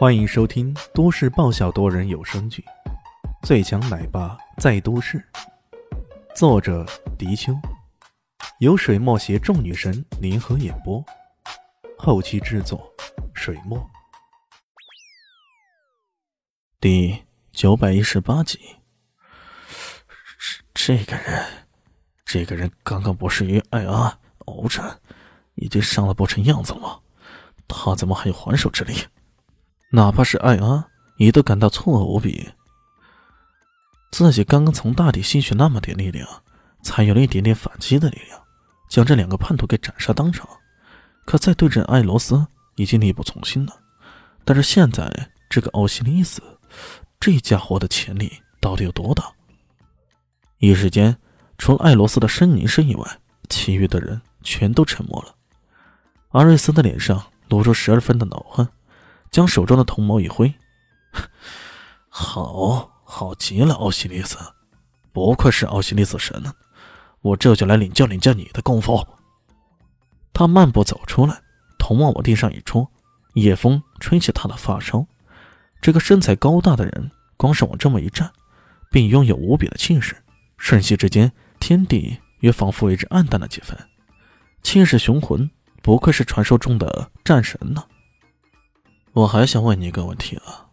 欢迎收听都市爆笑多人有声剧《最强奶爸在都市》，作者：迪秋，由水墨携众女神联合演播，后期制作：水墨。第九百一十八集，这个人，这个人刚刚不是与艾阿鏖战，已经伤的不成样子了吗？他怎么还有还手之力？哪怕是艾阿，也都感到错愕无比。自己刚刚从大地吸取那么点力量，才有了一点点反击的力量，将这两个叛徒给斩杀当场。可再对阵艾罗斯，已经力不从心了。但是现在这个奥西里斯，这家伙的潜力到底有多大？一时间，除了艾罗斯的呻吟声以外，其余的人全都沉默了。阿瑞斯的脸上露出十二分的恼恨。将手中的铜矛一挥，好好极了，奥西里斯，不愧是奥西里斯神呢，我这就来领教领教你的功夫。他漫步走出来，铜矛往地上一戳，夜风吹起他的发梢。这个身材高大的人，光是往这么一站，并拥有无比的气势。瞬息之间，天地也仿佛为之暗淡了几分。气势雄浑，不愧是传说中的战神呢。我还想问你一个问题啊。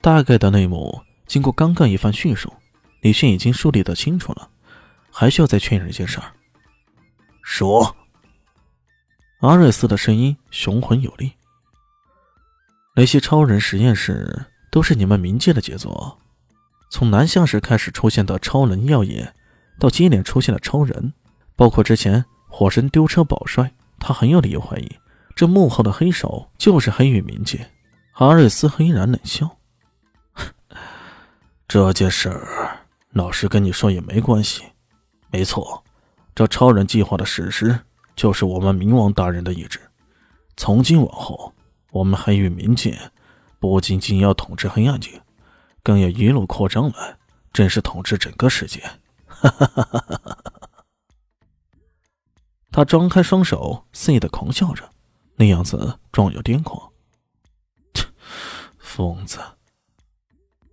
大概的内幕，经过刚刚一番叙述，李迅已经梳理的清楚了，还需要再确认一件事儿。说。阿瑞斯的声音雄浑有力。那些超人实验室都是你们冥界的杰作，从南向时开始出现的超能药业，到接连出现的超人，包括之前火神丢车保帅，他很有理由怀疑。这幕后的黑手就是黑羽冥界。阿瑞斯黑然冷笑：“这件事儿，老实跟你说也没关系。没错，这超人计划的实施就是我们冥王大人的意志。从今往后，我们黑羽冥界不仅仅要统治黑暗界，更要一路扩张来，正式统治整个世界。”哈哈哈哈哈！他张开双手，肆意的狂笑着。那样子壮有癫狂，疯子！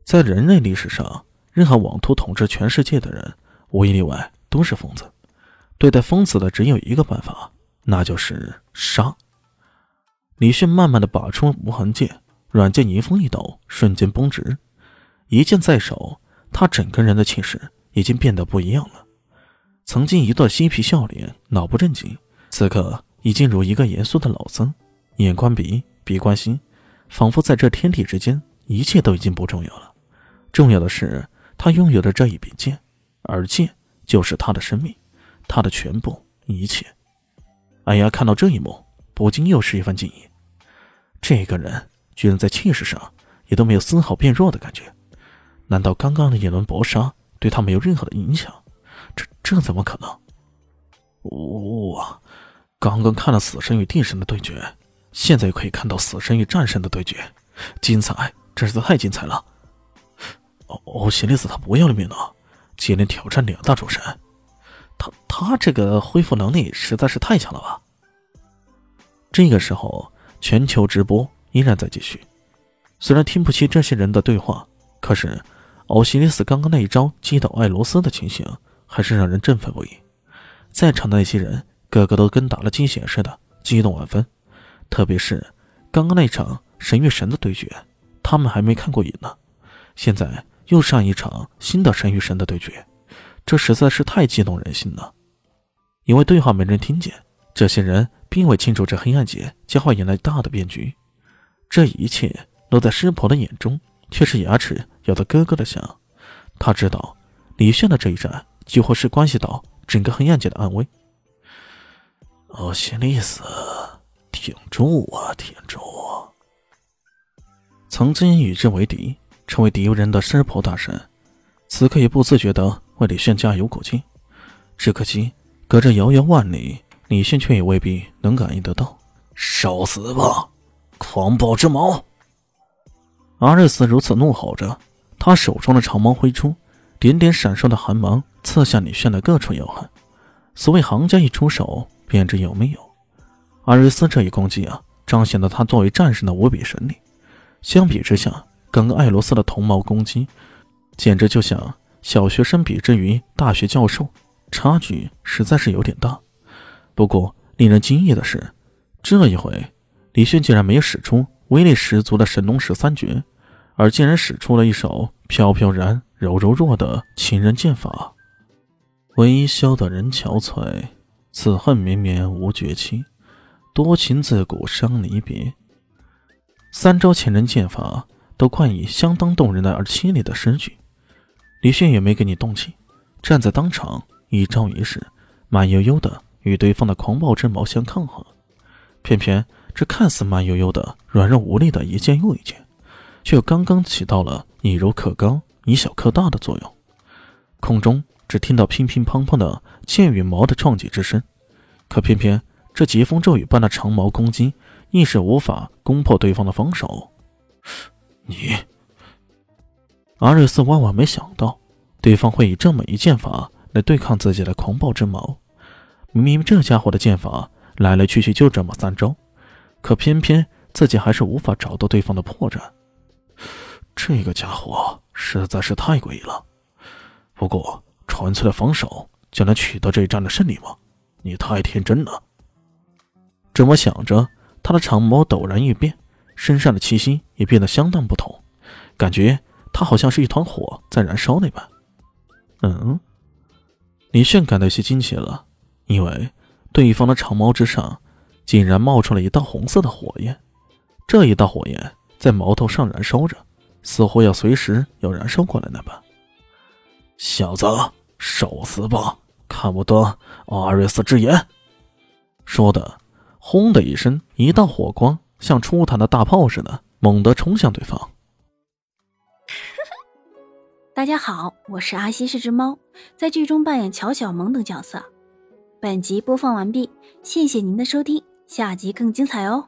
在人类历史上，任何妄图统治全世界的人，无一例外都是疯子。对待疯子的只有一个办法，那就是杀。李迅慢慢的拔出无痕剑，软剑迎风一抖，瞬间绷直，一剑在手，他整个人的气势已经变得不一样了。曾经一段嬉皮笑脸、脑不正经，此刻。已经如一个严肃的老僧，眼观鼻，鼻观心，仿佛在这天地之间，一切都已经不重要了。重要的是，他拥有的这一柄剑，而剑就是他的生命，他的全部一切。艾雅看到这一幕，不禁又是一番惊异。这个人居然在气势上也都没有丝毫变弱的感觉，难道刚刚的一轮搏杀对他没有任何的影响？这这怎么可能？我。刚刚看了死神与地神的对决，现在又可以看到死神与战神的对决，精彩，真是太精彩了！哦，西里斯他不要了命了，接连挑战两大主神，他他这个恢复能力实在是太强了吧！这个时候，全球直播依然在继续，虽然听不清这些人的对话，可是奥西里斯刚刚那一招击倒艾罗斯的情形，还是让人振奋不已。在场的那些人。个个都跟打了鸡血似的，激动万分。特别是刚刚那场神与神的对决，他们还没看过瘾呢。现在又上一场新的神与神的对决，这实在是太激动人心了。因为对话没人听见，这些人并未清楚这黑暗节将会引来大的变局。这一切落在师婆的眼中，却是牙齿咬得咯咯的响。他知道李炫的这一战几乎是关系到整个黑暗界的安危。奥西里斯，挺住啊，挺住！曾经与之为敌、成为敌人的湿婆大神，此刻也不自觉的为李炫加油鼓劲。只可惜，隔着遥遥万里，李炫却也未必能感应得到。受死吧，狂暴之矛！阿瑞斯如此怒吼着，他手中的长矛挥出，点点闪烁的寒芒刺向李炫的各处要害。所谓行家一出手。便知有没有，阿瑞斯这一攻击啊，彰显了他作为战神的无比神力。相比之下，刚刚艾罗斯的同谋攻击，简直就像小学生比之于大学教授，差距实在是有点大。不过，令人惊异的是，这一回李迅竟然没有使出威力十足的神龙十三绝，而竟然使出了一手飘飘然、柔柔弱的情人剑法。微笑的人憔悴，此恨绵绵无绝期，多情自古伤离别。三招前人剑法都冠以相当动人的而凄厉的诗句，李迅也没给你动气，站在当场一招一式，慢悠悠的与对方的狂暴之矛相抗衡。偏偏这看似慢悠悠的、软弱无力的一剑又一剑，却刚刚起到了以柔克刚、以小克大的作用。空中只听到乒乒乓乓的剑与矛的撞击之声，可偏偏这疾风骤雨般的长矛攻击。亦是无法攻破对方的防守。你，阿瑞斯万万没想到，对方会以这么一剑法来对抗自己的狂暴之矛。明明这家伙的剑法来来去去就这么三招，可偏偏自己还是无法找到对方的破绽。这个家伙实在是太诡异了。不过，纯粹的防守就能取得这一战的胜利吗？你太天真了。这么想着。他的长矛陡然一变，身上的气息也变得相当不同，感觉他好像是一团火在燃烧那般。嗯，李炫感到有些惊奇了，因为对方的长矛之上竟然冒出了一道红色的火焰，这一道火焰在矛头上燃烧着，似乎要随时要燃烧过来那般。小子，受死吧！看不得阿瑞斯之眼。说的。轰的一声，一道火光像出膛的大炮似的，猛地冲向对方。大家好，我是阿西，是只猫，在剧中扮演乔小萌等角色。本集播放完毕，谢谢您的收听，下集更精彩哦。